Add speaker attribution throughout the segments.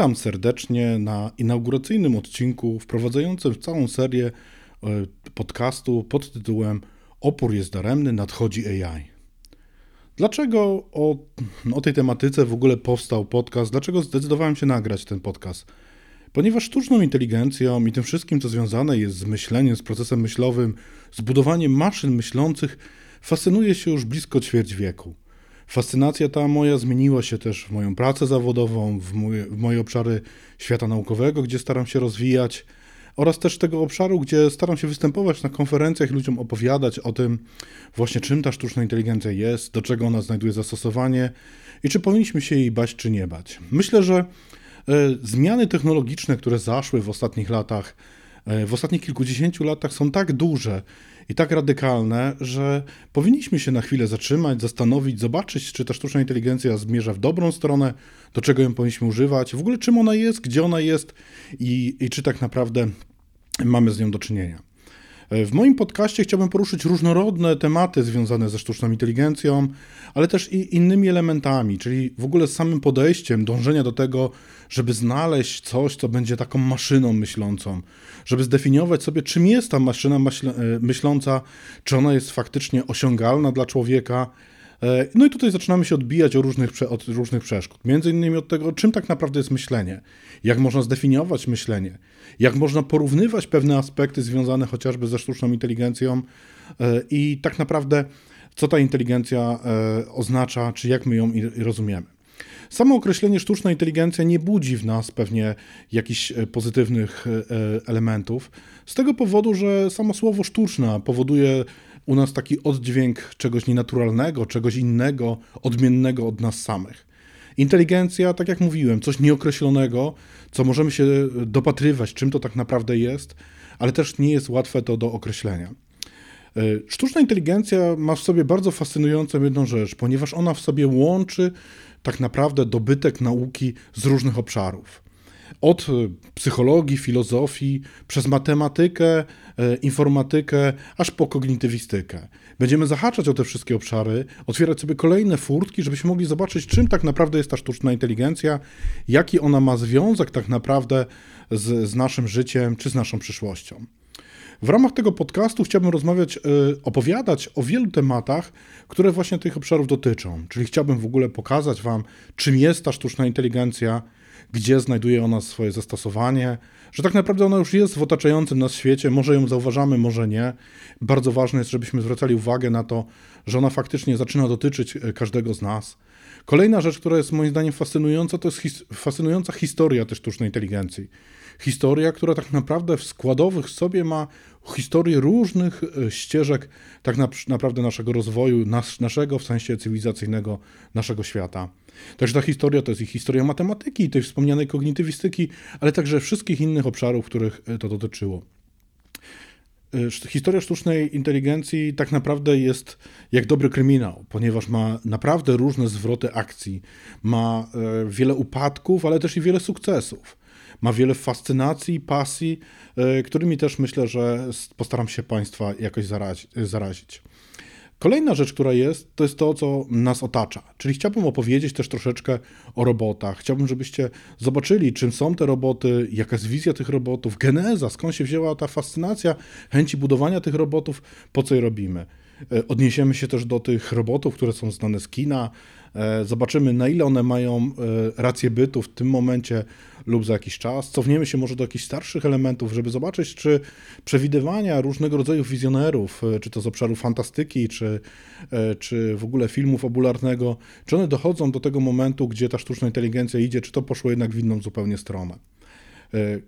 Speaker 1: Witam serdecznie na inauguracyjnym odcinku wprowadzającym całą serię e, podcastu pod tytułem Opór jest daremny, nadchodzi AI. Dlaczego o, o tej tematyce w ogóle powstał podcast? Dlaczego zdecydowałem się nagrać ten podcast? Ponieważ sztuczną inteligencją i tym wszystkim, co związane jest z myśleniem, z procesem myślowym, z budowaniem maszyn myślących, fascynuje się już blisko ćwierć wieku. Fascynacja ta moja zmieniła się też w moją pracę zawodową, w moje, w moje obszary świata naukowego, gdzie staram się rozwijać, oraz też tego obszaru, gdzie staram się występować na konferencjach, ludziom opowiadać o tym, właśnie czym ta sztuczna inteligencja jest, do czego ona znajduje zastosowanie i czy powinniśmy się jej bać, czy nie bać. Myślę, że e, zmiany technologiczne, które zaszły w ostatnich latach, e, w ostatnich kilkudziesięciu latach są tak duże i tak radykalne, że powinniśmy się na chwilę zatrzymać, zastanowić, zobaczyć, czy ta sztuczna inteligencja zmierza w dobrą stronę, do czego ją powinniśmy używać, w ogóle czym ona jest, gdzie ona jest i, i czy tak naprawdę mamy z nią do czynienia. W moim podcaście chciałbym poruszyć różnorodne tematy związane ze sztuczną inteligencją, ale też i innymi elementami, czyli w ogóle z samym podejściem dążenia do tego, żeby znaleźć coś, co będzie taką maszyną myślącą, żeby zdefiniować sobie, czym jest ta maszyna e, myśląca, czy ona jest faktycznie osiągalna dla człowieka. E, no i tutaj zaczynamy się odbijać o różnych, od różnych przeszkód. Między innymi od tego, czym tak naprawdę jest myślenie, jak można zdefiniować myślenie, jak można porównywać pewne aspekty związane chociażby ze sztuczną inteligencją e, i tak naprawdę co ta inteligencja oznacza, czy jak my ją rozumiemy. Samo określenie sztuczna inteligencja nie budzi w nas pewnie jakichś e, pozytywnych e, elementów, z tego powodu, że samo słowo sztuczna powoduje u nas taki oddźwięk czegoś nienaturalnego, czegoś innego, odmiennego od nas samych. Inteligencja, tak jak mówiłem, coś nieokreślonego, co możemy się dopatrywać, czym to tak naprawdę jest, ale też nie jest łatwe to do określenia. E, sztuczna inteligencja ma w sobie bardzo fascynującą jedną rzecz, ponieważ ona w sobie łączy tak naprawdę dobytek nauki z różnych obszarów. Od e, psychologii, filozofii, przez matematykę, e, informatykę, aż po kognitywistykę. Będziemy zahaczać o te wszystkie obszary, otwierać sobie kolejne furtki, żebyśmy mogli zobaczyć, czym tak naprawdę jest ta sztuczna inteligencja, jaki ona ma związek tak naprawdę z, z naszym życiem czy z naszą przyszłością. W ramach tego podcastu chciałbym rozmawiać, e, opowiadać o wielu tematach, które właśnie tych obszarów dotyczą. Czyli chciałbym w ogóle pokazać Wam, czym jest ta sztuczna inteligencja, gdzie znajduje ona swoje zastosowanie, że tak naprawdę ona już jest w otaczającym nas świecie, może ją zauważamy, może nie. Bardzo ważne jest, żebyśmy zwracali uwagę na to, że ona faktycznie zaczyna dotyczyć e, każdego z nas. Kolejna rzecz, która jest moim zdaniem fascynująca, to jest his fascynująca historia tej sztucznej inteligencji. Historia, która tak naprawdę w składowych sobie ma historię różnych e, ścieżek tak naprawdę naszego rozwoju, nas, naszego w sensie cywilizacyjnego, naszego świata. Także ta historia to jest i historia matematyki, tej wspomnianej kognitywistyki, ale także wszystkich innych obszarów, których e, to dotyczyło. E, historia sztucznej inteligencji tak naprawdę jest jak dobry kryminał, ponieważ ma naprawdę różne zwroty akcji, ma wiele upadków, ale też i wiele sukcesów ma wiele fascynacji, pasji, e, którymi też myślę, że postaram się Państwa jakoś zarazić. Kolejna rzecz, która jest, to jest to, co nas otacza. Czyli chciałbym opowiedzieć też troszeczkę o robotach. Chciałbym, żebyście zobaczyli, czym są te roboty, jaka jest wizja tych robotów, geneza, skąd się wzięła ta fascynacja, chęci budowania tych robotów, po co je robimy. E, odniesiemy się też do tych robotów, które są znane z kina. E, zobaczymy, na ile one mają e, rację bytu w tym momencie lub za jakiś czas. Cofniemy się może do jakichś starszych elementów, żeby zobaczyć, czy przewidywania różnego rodzaju wizjonerów, czy to z obszaru fantastyki, czy, czy w ogóle filmu fabularnego, czy one dochodzą do tego momentu, gdzie ta sztuczna inteligencja idzie, czy to poszło jednak w inną zupełnie stronę.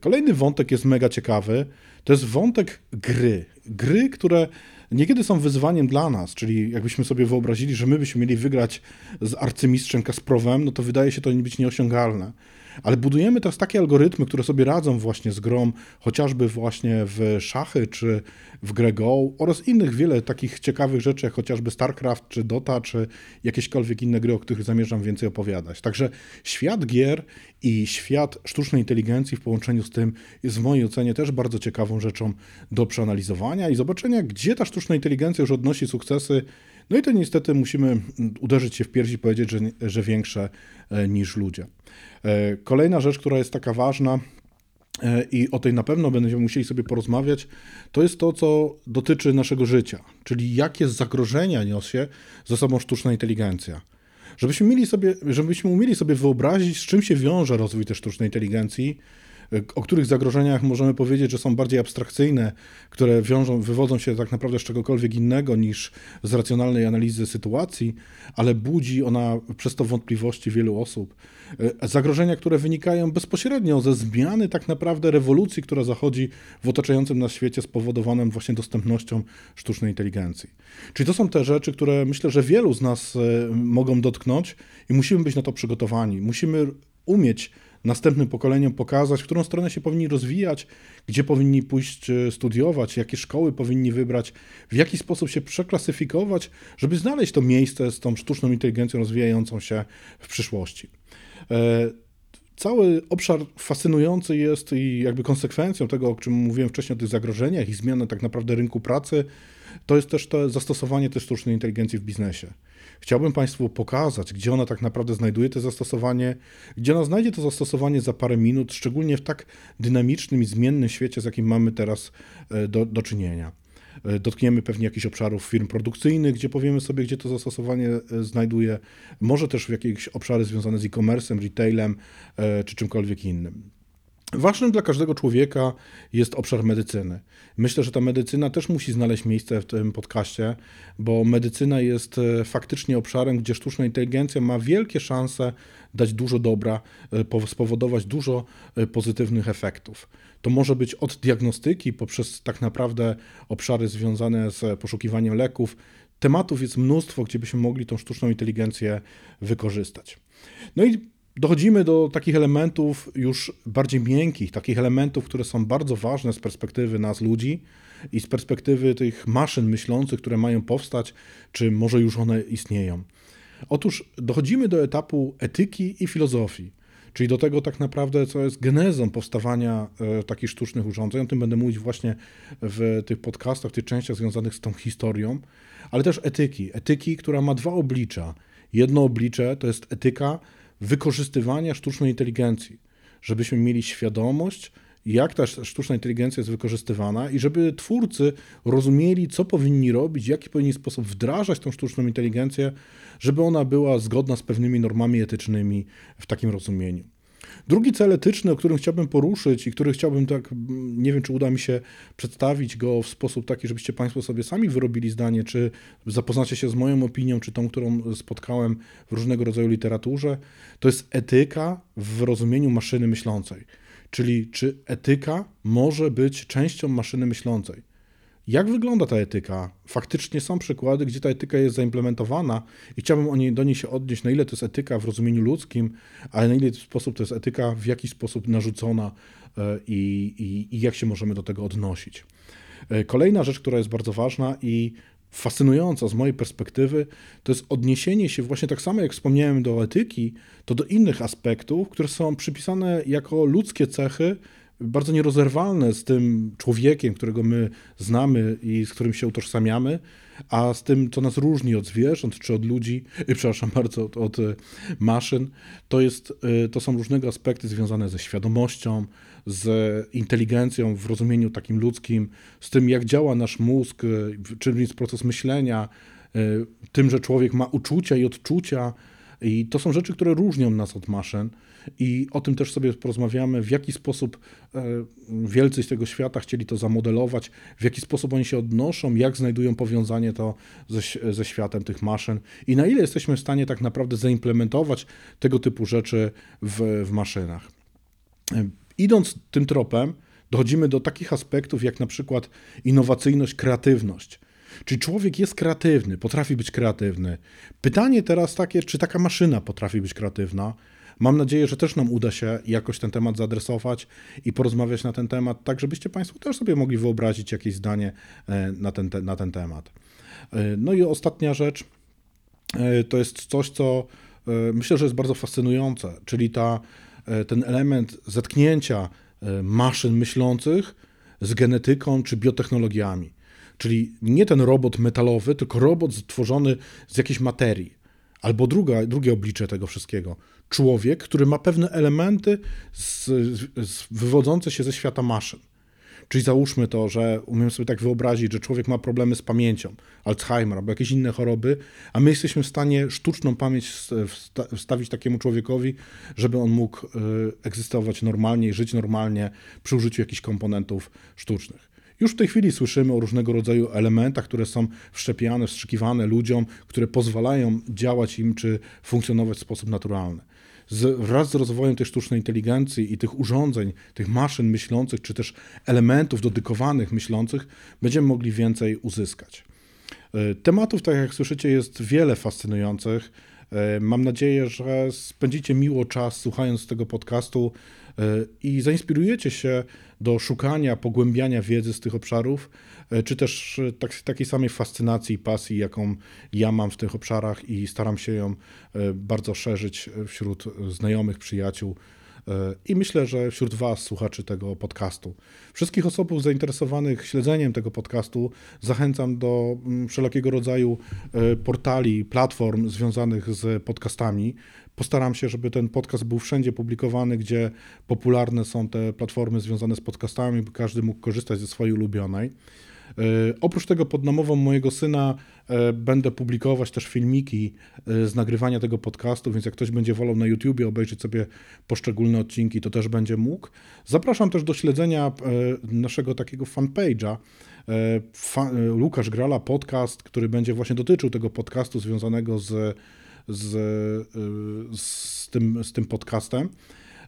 Speaker 1: Kolejny wątek jest mega ciekawy. To jest wątek gry. Gry, które niekiedy są wyzwaniem dla nas, czyli jakbyśmy sobie wyobrazili, że my byśmy mieli wygrać z arcymistrzem Kasprowem, no to wydaje się to być nieosiągalne. Ale budujemy teraz takie algorytmy, które sobie radzą właśnie z grą, chociażby właśnie w szachy, czy w grę Go oraz innych wiele takich ciekawych rzeczy, jak chociażby StarCraft, czy Dota, czy jakiekolwiek inne gry, o których zamierzam więcej opowiadać. Także świat gier i świat sztucznej inteligencji w połączeniu z tym jest w mojej ocenie też bardzo ciekawą rzeczą do przeanalizowania i zobaczenia, gdzie ta sztuczna inteligencja już odnosi sukcesy. No i to niestety musimy uderzyć się w piersi i powiedzieć, że, że większe e, niż ludzie. E, kolejna rzecz, która jest taka ważna, e, i o tej na pewno będziemy musieli sobie porozmawiać, to jest to, co dotyczy naszego życia, czyli jakie zagrożenia niesie ze sobą sztuczna inteligencja. Żebyśmy, mieli sobie, żebyśmy umieli sobie wyobrazić, z czym się wiąże rozwój tej sztucznej inteligencji, o których zagrożeniach możemy powiedzieć, że są bardziej abstrakcyjne, które wiążą, wywodzą się tak naprawdę z czegokolwiek innego niż z racjonalnej analizy sytuacji, ale budzi ona przez to wątpliwości wielu osób. E, zagrożenia, które wynikają bezpośrednio ze zmiany tak naprawdę rewolucji, która zachodzi w otaczającym nas świecie spowodowanym właśnie dostępnością sztucznej inteligencji. Czyli to są te rzeczy, które myślę, że wielu z nas e, mogą dotknąć i musimy być na to przygotowani. Musimy umieć następnym pokoleniom pokazać, w którą stronę się powinni rozwijać, gdzie powinni pójść studiować, jakie szkoły powinni wybrać, w jaki sposób się przeklasyfikować, żeby znaleźć to miejsce z tą sztuczną inteligencją rozwijającą się w przyszłości. E, cały obszar fascynujący jest i jakby konsekwencją tego, o czym mówiłem wcześniej, o tych zagrożeniach i zmiany tak naprawdę rynku pracy, to jest też to zastosowanie tej sztucznej inteligencji w biznesie. Chciałbym Państwu pokazać, gdzie ona tak naprawdę znajduje to zastosowanie, gdzie ona znajdzie to zastosowanie za parę minut, szczególnie w tak dynamicznym i zmiennym świecie, z jakim mamy teraz e, do, do czynienia. E, dotkniemy pewnie jakichś obszarów firm produkcyjnych, gdzie powiemy sobie, gdzie to zastosowanie e, znajduje, może też w jakieś obszary związane z e-commerce'em, retailem czy czymkolwiek innym. Ważnym dla każdego człowieka jest obszar medycyny. Myślę, że ta medycyna też musi znaleźć miejsce w tym podcaście, bo medycyna jest e, faktycznie obszarem, gdzie sztuczna inteligencja ma wielkie szanse dać dużo dobra, e, spowodować dużo e, pozytywnych efektów. To może być od diagnostyki poprzez tak naprawdę obszary związane z poszukiwaniem leków. Tematów jest mnóstwo, gdzie byśmy mogli tą sztuczną inteligencję wykorzystać. No i dochodzimy do takich elementów już bardziej miękkich, takich elementów, które są bardzo ważne z perspektywy nas ludzi i z perspektywy tych maszyn myślących, które mają powstać, czy może już one istnieją. Otóż dochodzimy do etapu etyki i filozofii, czyli do tego tak naprawdę, co jest genezą powstawania e, takich sztucznych urządzeń. O tym będę mówić właśnie w tych podcastach, w tych częściach związanych z tą historią, ale też etyki. Etyki, która ma dwa oblicza. Jedno oblicze to jest etyka, wykorzystywania sztucznej inteligencji, żebyśmy mieli świadomość, jak ta sztuczna inteligencja jest wykorzystywana i żeby twórcy rozumieli, co powinni robić, w jaki powinni sposób wdrażać tą sztuczną inteligencję, żeby ona była zgodna z pewnymi normami etycznymi w takim rozumieniu. Drugi cel etyczny, o którym chciałbym poruszyć i który chciałbym tak, nie wiem, czy uda mi się przedstawić go w sposób taki, żebyście Państwo sobie sami wyrobili zdanie, czy zapoznacie się z moją opinią, czy tą, którą spotkałem w różnego rodzaju literaturze, to jest etyka w rozumieniu maszyny myślącej. Czyli czy etyka może być częścią maszyny myślącej? Jak wygląda ta etyka? Faktycznie są przykłady, gdzie ta etyka jest zaimplementowana i chciałbym o niej, do niej się odnieść, na ile to jest etyka w rozumieniu ludzkim, ale na ile sposób to jest etyka w jakiś sposób narzucona e, i, i, i jak się możemy do tego odnosić. E, kolejna rzecz, która jest bardzo ważna i fascynująca z mojej perspektywy, to jest odniesienie się właśnie tak samo jak wspomniałem do etyki, to do innych aspektów, które są przypisane jako ludzkie cechy bardzo nierozerwalne z tym człowiekiem, którego my znamy i z którym się utożsamiamy, a z tym, co nas różni od zwierząt czy od ludzi, przepraszam bardzo, od, od yy, maszyn, to, jest, yy, to są różnego aspekty związane ze świadomością, z inteligencją w rozumieniu takim ludzkim, z tym, jak działa nasz mózg, yy, czym jest proces myślenia, tym, że człowiek ma uczucia i odczucia. I to są rzeczy, które różnią nas od maszyn. I o tym też sobie porozmawiamy, w jaki sposób e, wielcy z tego świata chcieli to zamodelować, w jaki sposób oni się odnoszą, jak znajdują powiązanie to ze, ze światem tych maszyn i na ile jesteśmy w stanie tak naprawdę zaimplementować tego typu rzeczy w, w maszynach. E, idąc tym tropem, dochodzimy do takich aspektów jak na przykład innowacyjność, kreatywność. Czyli człowiek jest kreatywny, potrafi być kreatywny. Pytanie teraz takie, czy taka maszyna potrafi być kreatywna? Mam nadzieję, że też nam uda się jakoś ten temat zaadresować i porozmawiać na ten temat, tak żebyście Państwo też sobie mogli wyobrazić jakieś zdanie e, na ten, na ten temat. E, no i ostatnia rzecz e, to jest coś, co myślę, że jest bardzo fascynujące, czyli ta, ten element zetknięcia maszyn myślących z genetyką czy biotechnologiami. Czyli nie ten robot metalowy, tylko robot stworzony z jakiejś materii. Albo druga, drugie oblicze tego wszystkiego. Człowiek, który ma pewne elementy z, z, wywodzące się ze świata maszyn. Czyli załóżmy to, że umiem sobie tak wyobrazić, że człowiek ma problemy z pamięcią, Alzheimer albo jakieś inne choroby, a my jesteśmy w stanie sztuczną pamięć wstawić takiemu człowiekowi, żeby on mógł y, egzystować normalnie i żyć normalnie przy użyciu jakichś komponentów sztucznych. Już w tej chwili słyszymy o różnego rodzaju elementach, które są wszczepiane, wstrzykiwane ludziom, które pozwalają działać im czy funkcjonować w sposób naturalny. Z, wraz z rozwojem tej sztucznej inteligencji i tych urządzeń, tych maszyn myślących, czy też elementów dedykowanych myślących, będziemy mogli więcej uzyskać. E, tematów, tak jak słyszycie, jest wiele fascynujących. E, mam nadzieję, że spędzicie miło czas słuchając tego podcastu e, i zainspirujecie się do szukania, pogłębiania wiedzy z tych obszarów, e, czy też tak, takiej samej fascynacji i pasji, jaką ja mam w tych obszarach i staram się ją bardzo szerzyć wśród znajomych, przyjaciół i myślę, że wśród Was, słuchaczy tego podcastu. Wszystkich osób zainteresowanych śledzeniem tego podcastu zachęcam do mm, wszelkiego rodzaju e, portali, platform związanych z podcastami. Postaram się, żeby ten podcast był wszędzie publikowany, gdzie popularne są te platformy związane z podcastami, by każdy mógł korzystać ze swojej ulubionej. E, oprócz tego pod namową mojego syna e, będę publikować też filmiki e, z nagrywania tego podcastu, więc jak ktoś będzie wolał na YouTubie obejrzeć sobie poszczególne odcinki, to też będzie mógł. Zapraszam też do śledzenia naszego takiego fanpage'a, Łukasz Grala podcast, który będzie właśnie dotyczył tego podcastu związanego z, z, z, tym, z tym podcastem.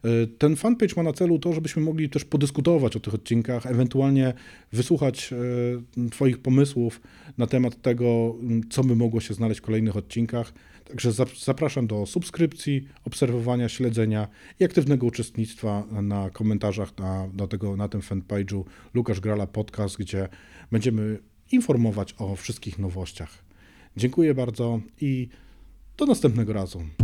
Speaker 1: E, ten fanpage ma na celu to, żebyśmy mogli też podyskutować o tych odcinkach, ewentualnie wysłuchać e, Twoich pomysłów na temat tego, co by mogło się znaleźć w kolejnych odcinkach. Także zapraszam do subskrypcji, obserwowania, śledzenia i aktywnego uczestnictwa na komentarzach na, na, tego, na tym fanpage'u Lukasz Grala Podcast, gdzie będziemy informować o wszystkich nowościach. Dziękuję bardzo i do następnego razu.